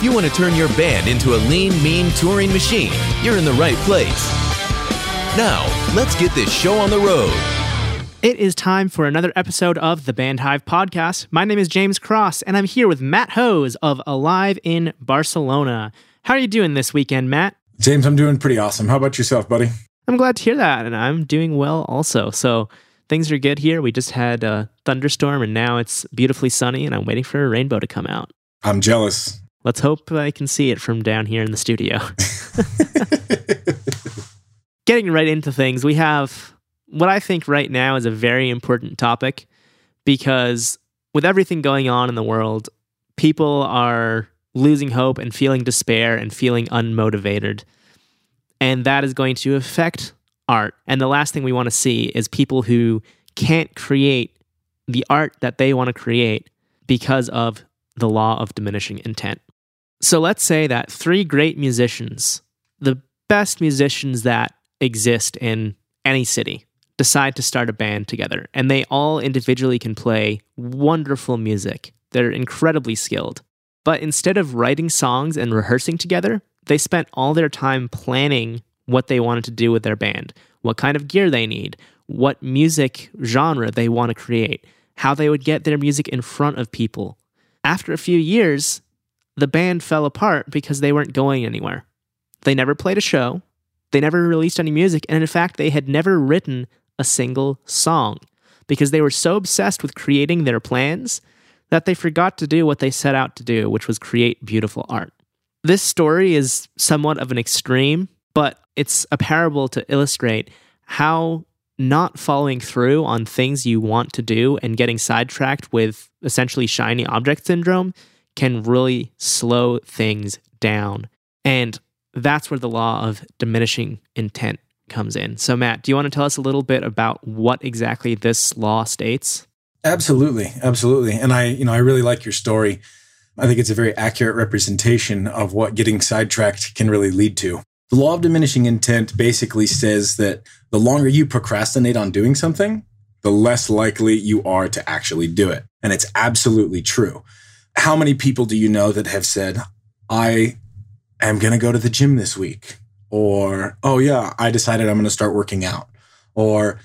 If you want to turn your band into a lean, mean touring machine, you're in the right place. Now, let's get this show on the road. It is time for another episode of the Bandhive Podcast. My name is James Cross, and I'm here with Matt Hose of Alive in Barcelona. How are you doing this weekend, Matt? James, I'm doing pretty awesome. How about yourself, buddy? I'm glad to hear that, and I'm doing well also. So things are good here. We just had a thunderstorm, and now it's beautifully sunny, and I'm waiting for a rainbow to come out. I'm jealous. Let's hope I can see it from down here in the studio. Getting right into things, we have what I think right now is a very important topic because with everything going on in the world, people are losing hope and feeling despair and feeling unmotivated. And that is going to affect art. And the last thing we want to see is people who can't create the art that they want to create because of the law of diminishing intent. So let's say that three great musicians, the best musicians that exist in any city, decide to start a band together, and they all individually can play wonderful music. They're incredibly skilled. But instead of writing songs and rehearsing together, they spent all their time planning what they wanted to do with their band, what kind of gear they need, what music genre they want to create, how they would get their music in front of people. After a few years, the band fell apart because they weren't going anywhere. They never played a show, they never released any music, and in fact, they had never written a single song because they were so obsessed with creating their plans that they forgot to do what they set out to do, which was create beautiful art. This story is somewhat of an extreme, but it's a parable to illustrate how not following through on things you want to do and getting sidetracked with essentially shiny object syndrome can really slow things down. And that's where the law of diminishing intent comes in. So, Matt, do you want to tell us a little bit about what exactly this law states? Absolutely, absolutely. And I, you know, I really like your story. I think it's a very accurate representation of what getting sidetracked can really lead to. The law of diminishing intent basically says that the longer you procrastinate on doing something, the less likely you are to actually do it. And it's absolutely true. How many people do you know that have said, I am going to go to the gym this week? Or, oh, yeah, I decided I'm going to start working out. Or,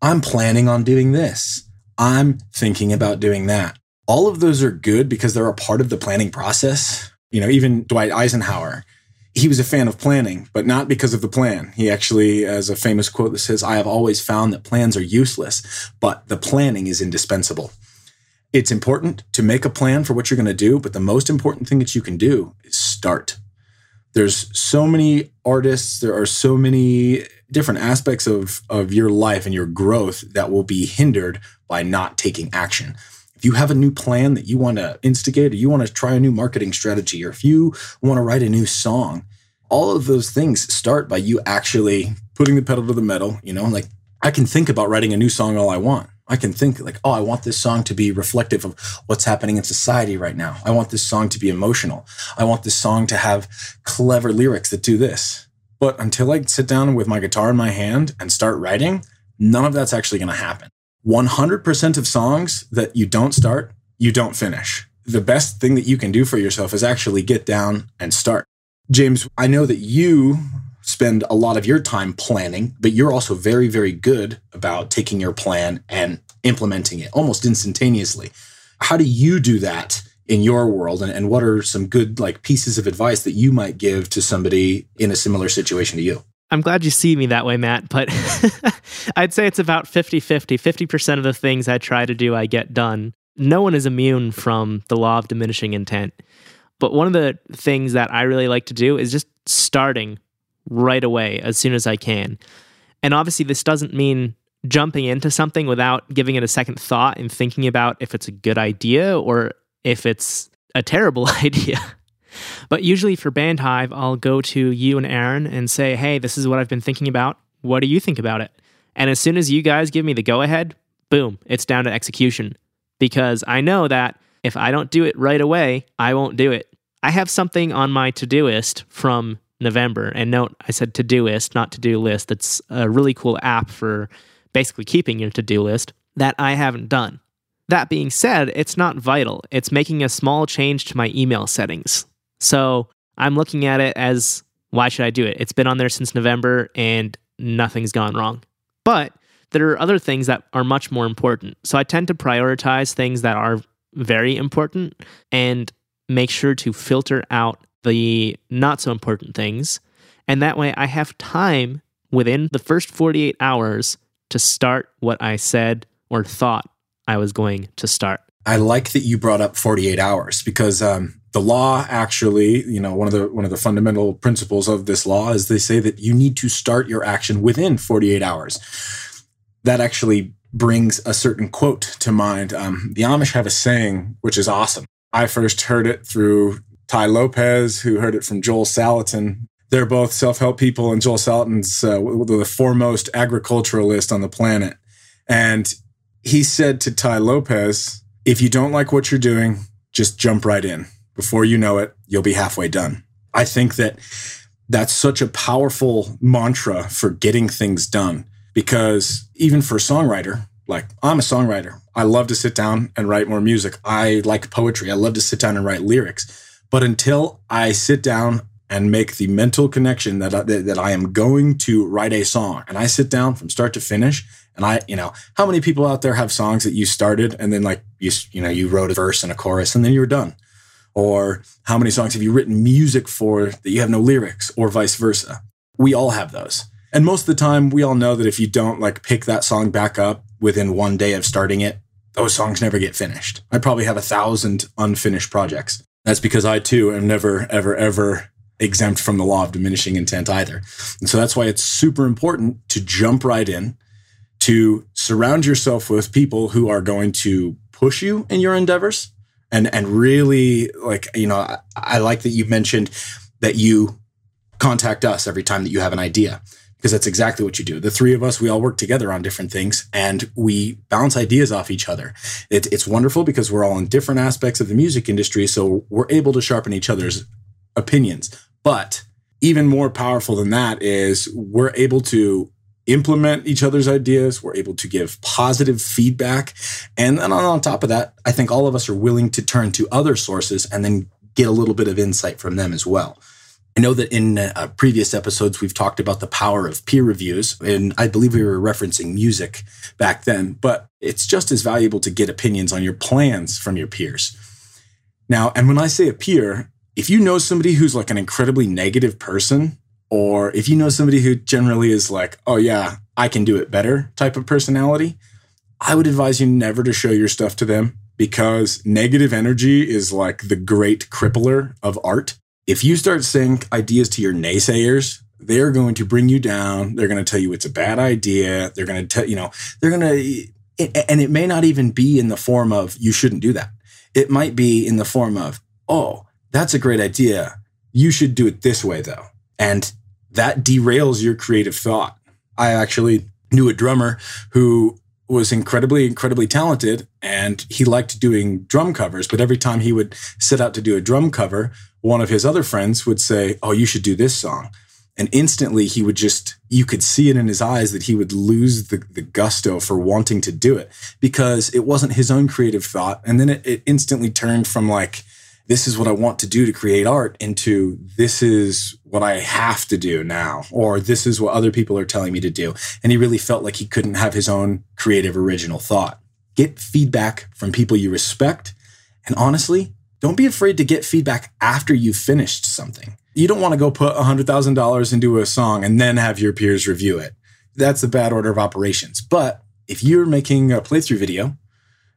I'm planning on doing this. I'm thinking about doing that. All of those are good because they're a part of the planning process. You know, even Dwight Eisenhower, he was a fan of planning, but not because of the plan. He actually has a famous quote that says, I have always found that plans are useless, but the planning is indispensable. It's important to make a plan for what you're going to do, but the most important thing that you can do is start. There's so many artists, there are so many different aspects of, of your life and your growth that will be hindered by not taking action. If you have a new plan that you want to instigate, or you want to try a new marketing strategy, or if you want to write a new song, all of those things start by you actually putting the pedal to the metal. You know, like I can think about writing a new song all I want. I can think like, oh, I want this song to be reflective of what's happening in society right now. I want this song to be emotional. I want this song to have clever lyrics that do this. But until I sit down with my guitar in my hand and start writing, none of that's actually going to happen. 100% of songs that you don't start, you don't finish. The best thing that you can do for yourself is actually get down and start. James, I know that you spend a lot of your time planning, but you're also very, very good about taking your plan and implementing it almost instantaneously. How do you do that in your world? And, and what are some good like pieces of advice that you might give to somebody in a similar situation to you? I'm glad you see me that way, Matt, but I'd say it's about 50 50. 50% of the things I try to do, I get done. No one is immune from the law of diminishing intent. But one of the things that I really like to do is just starting right away as soon as I can. And obviously, this doesn't mean jumping into something without giving it a second thought and thinking about if it's a good idea or if it's a terrible idea. But usually for Bandhive, I'll go to you and Aaron and say, hey, this is what I've been thinking about. What do you think about it? And as soon as you guys give me the go ahead, boom, it's down to execution. Because I know that if I don't do it right away, I won't do it. I have something on my Todoist from November. And note, I said Todoist, not to do list. That's a really cool app for basically keeping your to do list that I haven't done. That being said, it's not vital. It's making a small change to my email settings. So I'm looking at it as why should I do it? It's been on there since November and nothing's gone wrong. But there are other things that are much more important. So I tend to prioritize things that are very important and make sure to filter out the not so important things. And that way I have time within the first 48 hours to start what I said or thought I was going to start. I like that you brought up 48 hours because um, the law actually, you know, one of the one of the fundamental principles of this law is they say that you need to start your action within 48 hours. That actually brings a certain quote to mind. Um, the Amish have a saying which is awesome. I first heard it through Tai Lopez, who heard it from Joel Salatin. They're both self-help people, and Joel Salatin's uh, the foremost agriculturalist on the planet. And he said to Tai Lopez, "If you don't like what you're doing, just jump right in." Before you know it, you'll be halfway done. I think that that's such a powerful mantra for getting things done because even for a songwriter, like I'm a songwriter, I love to sit down and write more music. I like poetry. I love to sit down and write lyrics. But until I sit down and make the mental connection that I, that I am going to write a song and I sit down from start to finish and I, you know, how many people out there have songs that you started and then like you, you know, you wrote a verse and a chorus and then you were done or how many songs have you written music for that you have no lyrics, or vice versa. We all have those. And most of the time, we all know that if you don't like pick that song back up within one day of starting it, those songs never get finished. I probably have a thousand unfinished projects. That's because I too am never, ever, ever exempt from the law of diminishing intent either. And so that's why it's super important to jump right in, to surround yourself with people who are going to push you in your endeavors and and really like you know I, I like that you mentioned that you contact us every time that you have an idea because that's exactly what you do. The three of us, we all work together on different things and we bounce ideas off each other. It, it's wonderful because we're all in different aspects of the music industry. So we're able to sharpen each other's opinions. But even more powerful than that is we're able to implement each other's ideas. We're able to give positive feedback. And then on top of that, I think all of us are willing to turn to other sources and then get a little bit of insight from them as well. I know that in uh, previous episodes, we've talked about the power of peer reviews, and I believe we were referencing music back then, but it's just as valuable to get opinions on your plans from your peers. Now, and when I say a peer, if you know somebody who's like an incredibly negative person, or if you know somebody who generally is like, oh, yeah, I can do it better type of personality, I would advise you never to show your stuff to them because negative energy is like the great crippler of art. If you start saying ideas to your naysayers, they're going to bring you down. They're going to tell you it's a bad idea. They're going to tell, you know, they're going to, and it may not even be in the form of you shouldn't do that. It might be in the form of, oh, that's a great idea. You should do it this way, though. And that derails your creative thought. I actually knew a drummer who was incredibly, incredibly talented and he liked doing drum covers. But every time he would set out to do a drum cover, one of his other friends would say, Oh, you should do this song. And instantly he would just, you could see it in his eyes that he would lose the, the gusto for wanting to do it because it wasn't his own creative thought. And then it, it instantly turned from like, this is what I want to do to create art into this is what I have to do now, or this is what other people are telling me to do. And he really felt like he couldn't have his own creative original thought. Get feedback from people you respect. And honestly, don't be afraid to get feedback after you've finished something. You don't want to go put $100,000 into a song and then have your peers review it. That's a bad order of operations. But if you're making a playthrough video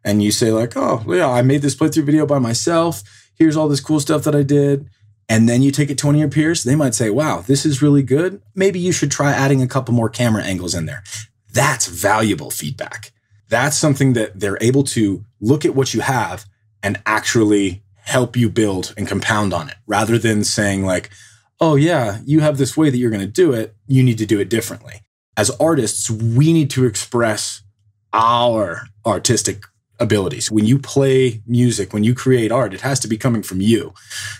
and you say, like, oh, yeah, I made this playthrough video by myself, here's all this cool stuff that I did. And then you take it to one of your peers, they might say, wow, this is really good. Maybe you should try adding a couple more camera angles in there. That's valuable feedback. That's something that they're able to look at what you have and actually help you build and compound on it rather than saying, like, oh, yeah, you have this way that you're going to do it. You need to do it differently. As artists, we need to express our artistic abilities. When you play music, when you create art, it has to be coming from you.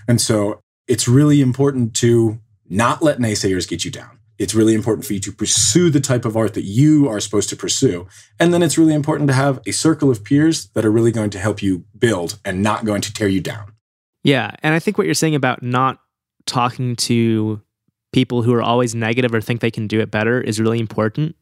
And so it's really important to not let naysayers get you down. It's really important for you to pursue the type of art that you are supposed to pursue. And then it's really important to have a circle of peers that are really going to help you build and not going to tear you down. Yeah. And I think what you're saying about not talking to people who are always negative or think they can do it better is really important.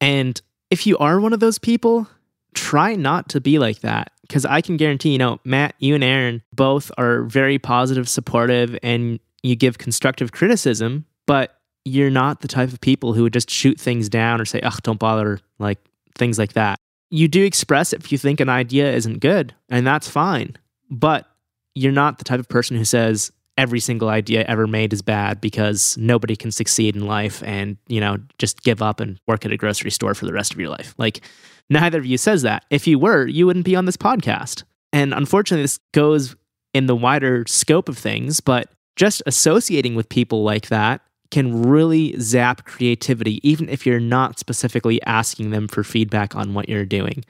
And if you are one of those people, try not to be like that because I can guarantee, you know, Matt, you and Aaron both are very positive, supportive, and you give constructive criticism, but you're not the type of people who would just shoot things down or say, ugh, don't bother, like things like that. You do express if you think an idea isn't good, and that's fine. But you're not the type of person who says every single idea ever made is bad because nobody can succeed in life and, you know, just give up and work at a grocery store for the rest of your life. Like, neither of you says that. If you were, you wouldn't be on this podcast. And unfortunately, this goes in the wider scope of things, but just associating with people like that can really zap creativity, even if you're not specifically asking them for feedback on what you're doing.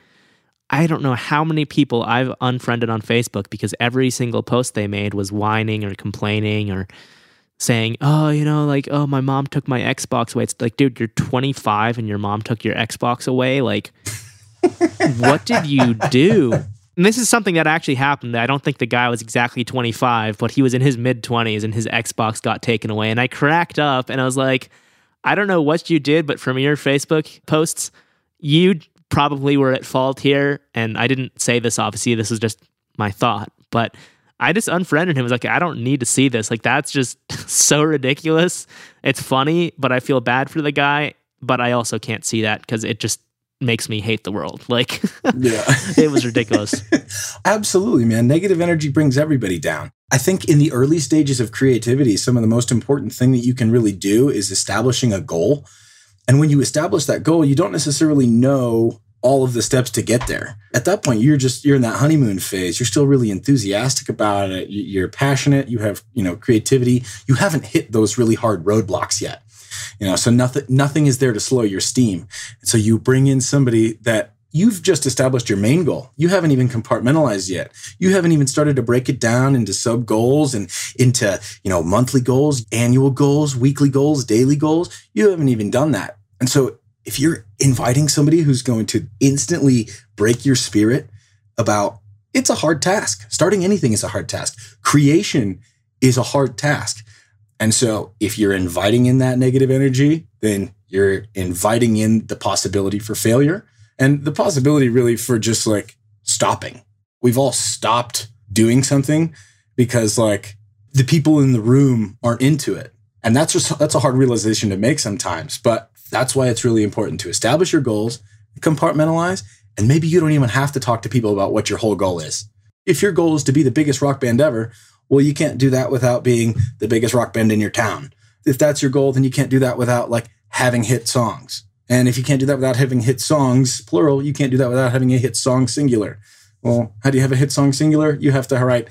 I don't know how many people I've unfriended on Facebook because every single post they made was whining or complaining or saying, "Oh, you know, like, oh, my mom took my Xbox away." It's like, dude, you're 25 and your mom took your Xbox away. Like, what did you do? And this is something that actually happened. I don't think the guy was exactly 25, but he was in his mid 20s and his Xbox got taken away. And I cracked up and I was like, I don't know what you did, but from your Facebook posts, you probably were at fault here. And I didn't say this, obviously. This is just my thought. But I just unfriended him. I was like, I don't need to see this. Like, that's just so ridiculous. It's funny, but I feel bad for the guy. But I also can't see that because it just makes me hate the world. Like, yeah, it was ridiculous. Absolutely, man. Negative energy brings everybody down. I think in the early stages of creativity, some of the most important thing that you can really do is establishing a goal. And when you establish that goal, you don't necessarily know all of the steps to get there. At that point, you're just you're in that honeymoon phase. You're still really enthusiastic about it. You're passionate. You have you know creativity. You haven't hit those really hard roadblocks yet. You know, so nothing nothing is there to slow your steam. So you bring in somebody that you've just established your main goal. You haven't even compartmentalized yet. You haven't even started to break it down into sub goals and into, you know, monthly goals, annual goals, weekly goals, daily goals. You haven't even done that. And so if you're inviting somebody who's going to instantly break your spirit about it's a hard task. Starting anything is a hard task. Creation is a hard task. And so if you're inviting in that negative energy, then you're inviting in the possibility for failure and the possibility really for just like stopping. We've all stopped doing something because like the people in the room aren't into it. And that's just that's a hard realization to make sometimes, but that's why it's really important to establish your goals, compartmentalize, and maybe you don't even have to talk to people about what your whole goal is. If your goal is to be the biggest rock band ever, well, you can't do that without being the biggest rock band in your town. If that's your goal, then you can't do that without like having hit songs. And if you can't do that without having hit songs, plural, you can't do that without having a hit song singular. Well, how do you have a hit song singular? You have to write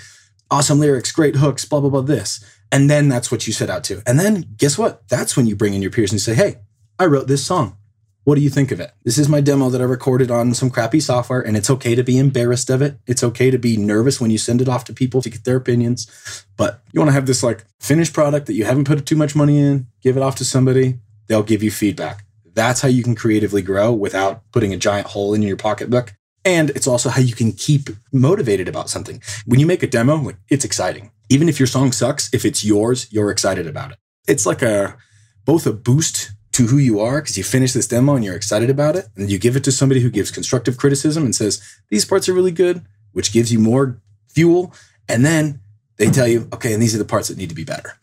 awesome lyrics, great hooks, blah, blah, blah, this. And then that's what you set out to. And then guess what? That's when you bring in your peers and say, hey, I wrote this song. What do you think of it? This is my demo that I recorded on some crappy software, and it's okay to be embarrassed of it. It's okay to be nervous when you send it off to people to get their opinions. But you want to have this like finished product that you haven't put too much money in, give it off to somebody, they'll give you feedback. That's how you can creatively grow without putting a giant hole in your pocketbook. And it's also how you can keep motivated about something. When you make a demo, it's exciting. Even if your song sucks, if it's yours, you're excited about it. It's like a both a boost to who you are because you finish this demo and you're excited about it. And you give it to somebody who gives constructive criticism and says, these parts are really good, which gives you more fuel. And then they tell you, okay, and these are the parts that need to be better.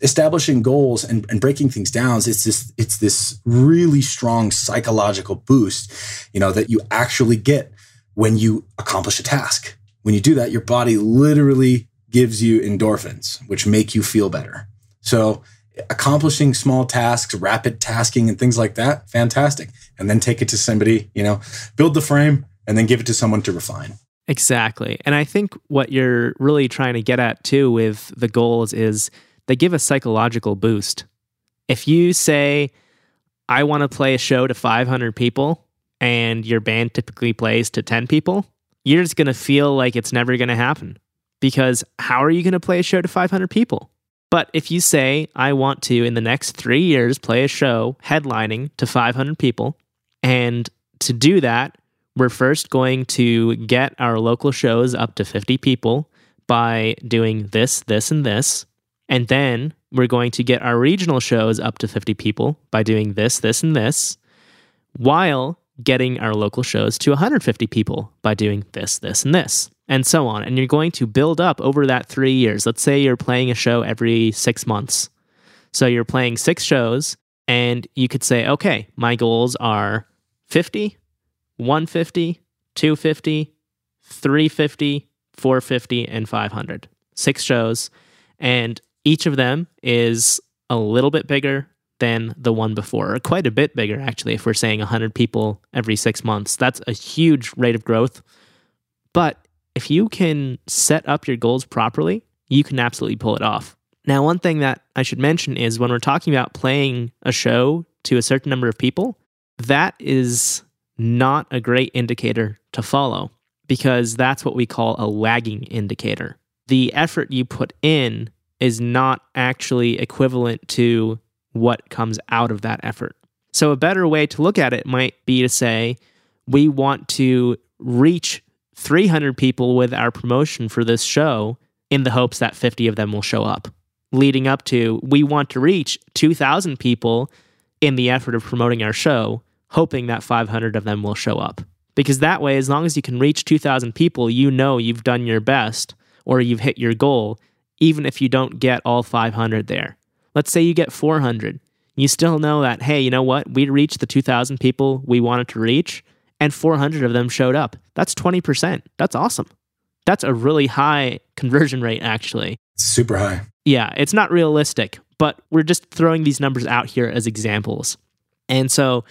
Establishing goals and, and breaking things down, it's this, it's this really strong psychological boost, you know, that you actually get when you accomplish a task. When you do that, your body literally gives you endorphins, which make you feel better. So accomplishing small tasks, rapid tasking and things like that, fantastic. And then take it to somebody, you know, build the frame and then give it to someone to refine. Exactly. And I think what you're really trying to get at too with the goals is they give a psychological boost. If you say, I want to play a show to 500 people and your band typically plays to 10 people, you're just going to feel like it's never going to happen because how are you going to play a show to 500 people? But if you say, I want to, in the next three years, play a show headlining to 500 people, and to do that, we're first going to get our local shows up to 50 people by doing this, this, and this. And then we're going to get our regional shows up to 50 people by doing this, this, and this, while getting our local shows to 150 people by doing this, this, and this and so on. And you're going to build up over that three years. Let's say you're playing a show every six months. So you're playing six shows, and you could say, okay, my goals are 50, 150, 250, 350, 450, and 500. Six shows. And each of them is a little bit bigger than the one before, or quite a bit bigger, actually, if we're saying 100 people every six months. That's a huge rate of growth. But if you can set up your goals properly, you can absolutely pull it off. Now, one thing that I should mention is when we're talking about playing a show to a certain number of people, that is not a great indicator to follow because that's what we call a lagging indicator. The effort you put in is not actually equivalent to what comes out of that effort. So, a better way to look at it might be to say, we want to reach 300 people with our promotion for this show in the hopes that 50 of them will show up. Leading up to, we want to reach 2,000 people in the effort of promoting our show, hoping that 500 of them will show up. Because that way, as long as you can reach 2,000 people, you know you've done your best or you've hit your goal, even if you don't get all 500 there. Let's say you get 400. You still know that, hey, you know what? We reached the 2,000 people we wanted to reach and 400 of them showed up. That's 20%. That's awesome. That's a really high conversion rate, actually. Super high. Yeah, it's not realistic, but we're just throwing these numbers out here as examples. And so,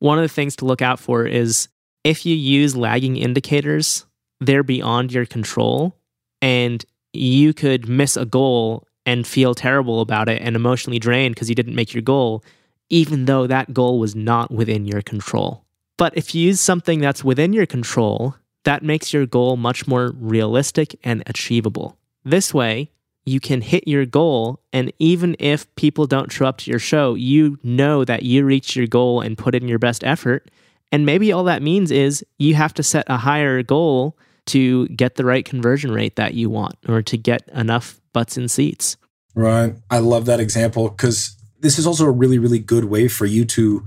one of the things to look out for is if you use lagging indicators, they're beyond your control, and you could miss a goal and feel terrible about it and emotionally drained because you didn't make your goal, even though that goal was not within your control. But if you use something that's within your control, that makes your goal much more realistic and achievable. This way, you can hit your goal, and even if people don't show up to your show, you know that you reached your goal and put in your best effort. And maybe all that means is you have to set a higher goal to get the right conversion rate that you want or to get enough butts in seats. Right. I love that example because this is also a really, really good way for you to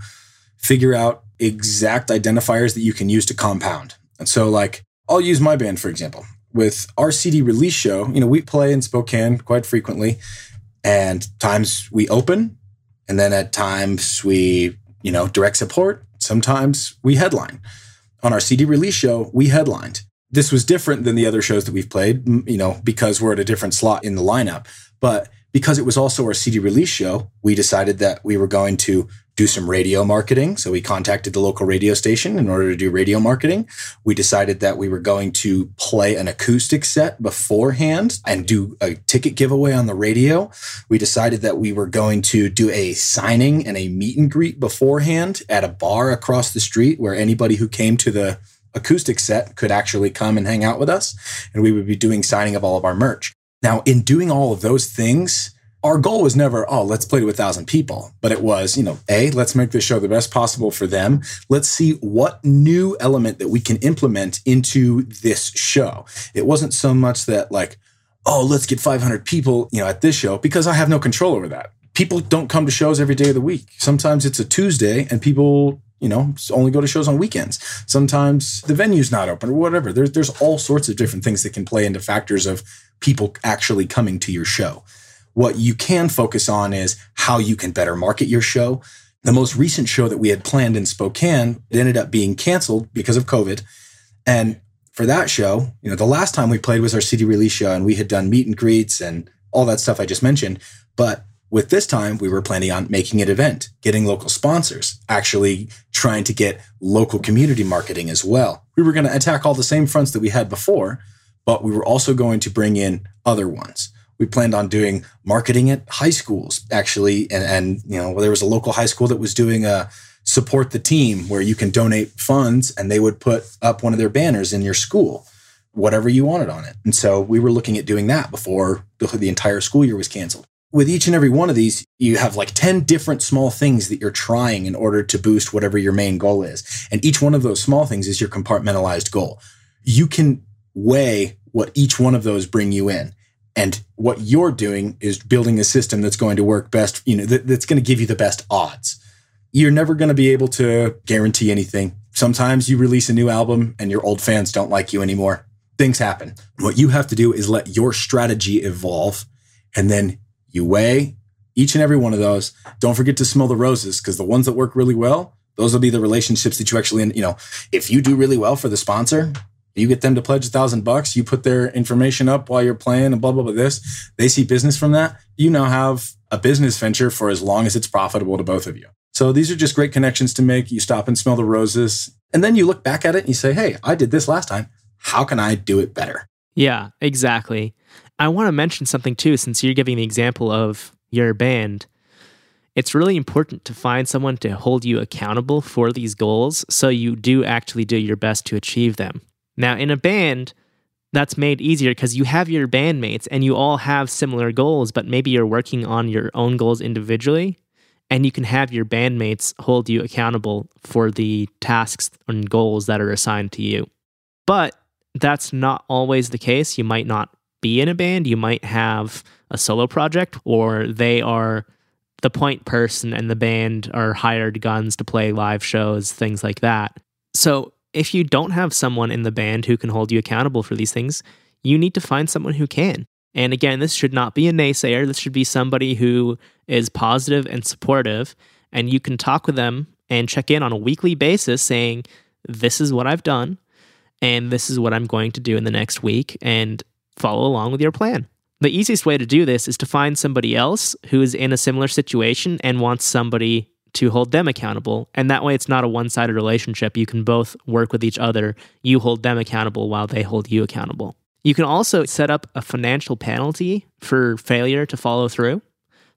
figure out exact identifiers that you can use to compound. And so, like, I'll use my band, for example. With our CD release show, you know, we play in Spokane quite frequently, and times we open, and then at times we, you know, direct support. Sometimes we headline. On our CD release show, we headlined. This was different than the other shows that we've played, you know, because we're at a different slot in the lineup. But because it was also our CD release show, we decided that we were going to do some radio marketing. So we contacted the local radio station in order to do radio marketing. We decided that we were going to play an acoustic set beforehand and do a ticket giveaway on the radio. We decided that we were going to do a signing and a meet and greet beforehand at a bar across the street where anybody who came to the acoustic set could actually come and hang out with us. And we would be doing signing of all of our merch. Now, in doing all of those things, our goal was never, oh, let's play to a thousand people, but it was, you know, A, let's make this show the best possible for them. Let's see what new element that we can implement into this show. It wasn't so much that like, oh, let's get 500 people, you know, at this show because I have no control over that. People don't come to shows every day of the week. Sometimes it's a Tuesday and people you know, only go to shows on weekends. Sometimes the venue's not open or whatever. There's there's all sorts of different things that can play into factors of people actually coming to your show. What you can focus on is how you can better market your show. The most recent show that we had planned in Spokane it ended up being canceled because of COVID. And for that show, you know, the last time we played was our CD release show and we had done meet and greets and all that stuff I just mentioned. But with this time, we were planning on making an event, getting local sponsors, actually trying to get local community marketing as well. We were going to attack all the same fronts that we had before, but we were also going to bring in other ones. We planned on doing marketing at high schools, actually, and, and you know, there was a local high school that was doing a support the team where you can donate funds and they would put up one of their banners in your school, whatever you wanted on it. And so we were looking at doing that before the, the entire school year was canceled with each and every one of these, you have like 10 different small things that you're trying in order to boost whatever your main goal is. And each one of those small things is your compartmentalized goal. You can weigh what each one of those bring you in. And what you're doing is building a system that's going to work best, you know, that, that's going to give you the best odds. You're never going to be able to guarantee anything. Sometimes you release a new album and your old fans don't like you anymore. Things happen. What you have to do is let your strategy evolve and then you weigh each and every one of those. Don't forget to smell the roses because the ones that work really well, those will be the relationships that you actually, you know, if you do really well for the sponsor, you get them to pledge a thousand bucks, you put their information up while you're playing and blah, blah, blah, this. They see business from that. You now have a business venture for as long as it's profitable to both of you. So these are just great connections to make. You stop and smell the roses. And then you look back at it and you say, hey, I did this last time. How can I do it better? Yeah, exactly. I want to mention something too, since you're giving the example of your band. It's really important to find someone to hold you accountable for these goals so you do actually do your best to achieve them. Now, in a band, that's made easier because you have your bandmates and you all have similar goals, but maybe you're working on your own goals individually, and you can have your bandmates hold you accountable for the tasks and goals that are assigned to you. But that's not always the case. You might not be in a band. You might have a solo project, or they are the point person and the band are hired guns to play live shows, things like that. So if you don't have someone in the band who can hold you accountable for these things, you need to find someone who can. And again, this should not be a naysayer. This should be somebody who is positive and supportive. And you can talk with them and check in on a weekly basis saying, This is what I've done, and this is what I'm going to do in the next week. And follow along with your plan. The easiest way to do this is to find somebody else who is in a similar situation and wants somebody to hold them accountable. And that way, it's not a one sided relationship. You can both work with each other. You hold them accountable while they hold you accountable. You can also set up a financial penalty for failure to follow through.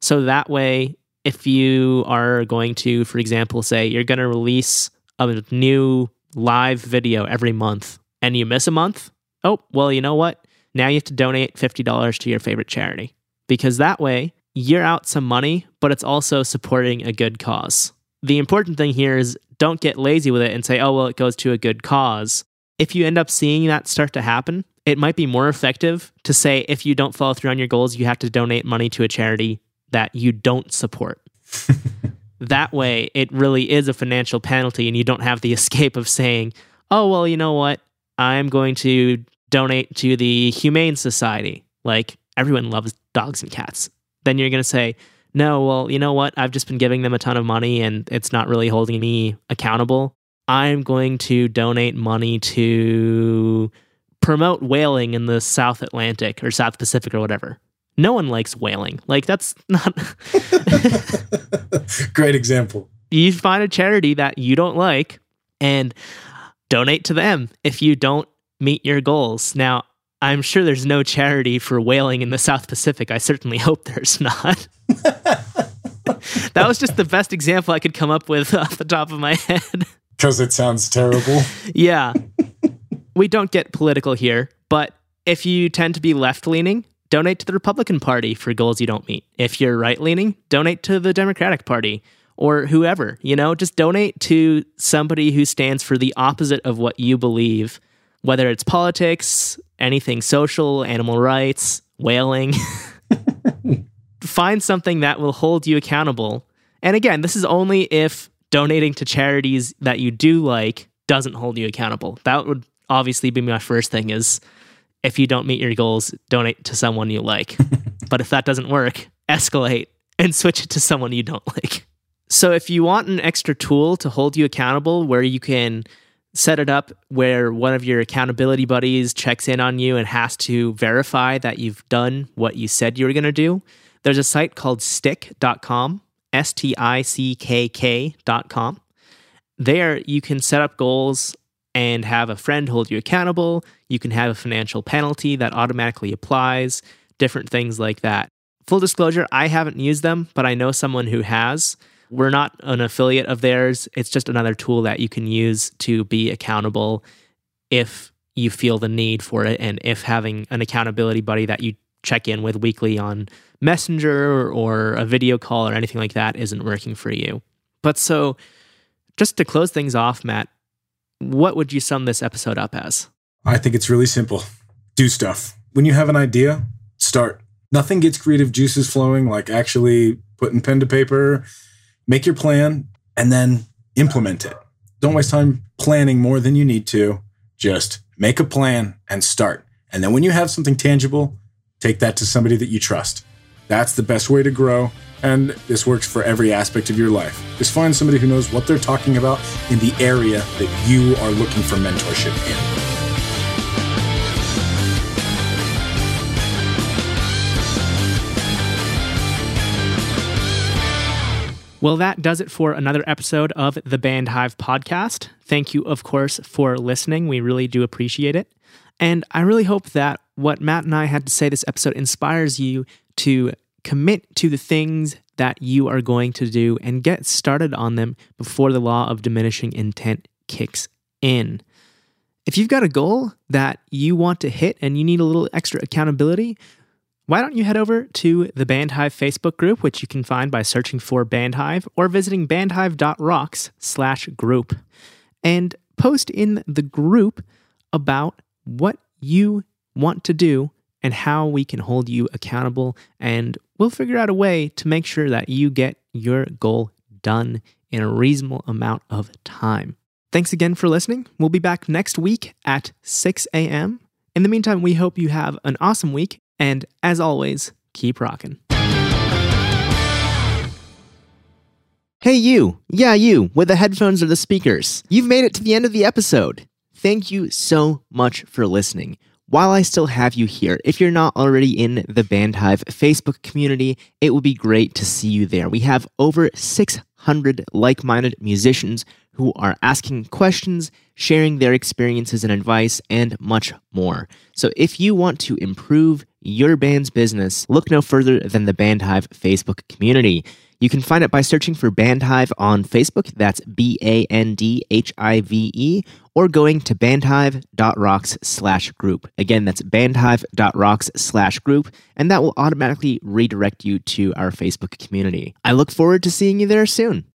So that way, if you are going to, for example, say you're going to release a new live video every month and you miss a month, oh, well, you know what? Now you have to donate $50 to your favorite charity because that way you're out some money, but it's also supporting a good cause. The important thing here is don't get lazy with it and say, oh, well, it goes to a good cause. If you end up seeing that start to happen, it might be more effective to say if you don't follow through on your goals, you have to donate money to a charity that you don't support. that way, it really is a financial penalty, and you don't have the escape of saying, oh, well, you know what? I'm going to donate to the Humane Society. Like everyone loves dogs and cats. Then you're going to say, no, well, you know what? I've just been giving them a ton of money and it's not really holding me accountable. I'm going to donate money to promote whaling in the South Atlantic or South Pacific or whatever. No one likes whaling. Like, that's not. Great example. You find a charity that you don't like and donate to them. If you don't meet your goals. Now, I'm sure there's no charity for whaling in the South Pacific. I certainly hope there's not. that was just the best example I could come up with off the top of my head. Because it sounds terrible. yeah. we don't get political here, but if you tend to be left leaning, donate to the Republican Party for goals you don't meet. If you're right leaning, donate to the Democratic Party or whoever. You know, just donate to somebody who stands for the opposite of what you believe whether it's politics, anything social, animal rights, whaling. Find something that will hold you accountable. And again, this is only if donating to charities that you do like doesn't hold you accountable. That would obviously be my first thing is if you don't meet your goals, donate to someone you like. but if that doesn't work, escalate and switch it to someone you don't like. So if you want an extra tool to hold you accountable where you can set it up where one of your accountability buddies checks in on you and has to verify that you've done what you said you were going to do, there's a site called stickk.com, S T I C K K.com. There you can set up goals and have a friend hold you accountable. You can have a financial penalty that automatically applies, different things like that. Full disclosure, I haven't used them, but I know someone who has. We're not an affiliate of theirs. It's just another tool that you can use to be accountable if you feel the need for it and if having an accountability buddy that you check in with weekly on Messenger or a video call or anything like that isn't working for you. But so, just to close things off, Matt, what would you sum this episode up as? I think it's really simple. Do stuff. When you have an idea, start. Nothing gets creative juices flowing like actually putting pen to paper, make your plan, and then implement it. Don't waste time planning more than you need to. Just make a plan and start. And then when you have something tangible, take that to somebody that you trust. That's the best way to grow. And this works for every aspect of your life. Just find somebody who knows what they're talking about in the area that you are looking for mentorship in. Well, that does it for another episode of the Bandhive podcast. Thank you, of course, for listening. We really do appreciate it. And I really hope that what Matt and I had to say this episode inspires you to commit to the things that you are going to do and get started on them before the law of diminishing intent kicks in. If you've got a goal that you want to hit and you need a little extra accountability, why don't you head over to the Bandhive Facebook group, which you can find by searching for Bandhive or visiting bandhive.rocks slash group, and post in the group about what you want to do and how we can hold you accountable. And we'll figure out a way to make sure that you get your goal done in a reasonable amount of time. Thanks again for listening. We'll be back next week at 6 a.m. In the meantime, we hope you have an awesome week and as always, keep rocking. Hey, you. Yeah, you, with the headphones or the speakers. You've made it to the end of the episode. Thank you so much for listening. While I still have you here, if you're not already in the Bandhive Facebook community, it would be great to see you there. We have over 600 like minded musicians who are asking questions, sharing their experiences and advice, and much more. So if you want to improve your band's business, look no further than the Bandhive Facebook community. You can find it by searching for Bandhive on Facebook, that's B A N D H I V E, or going to bandhive.rocks slash group. Again, that's bandhive.rocks slash group, and that will automatically redirect you to our Facebook community. I look forward to seeing you there soon.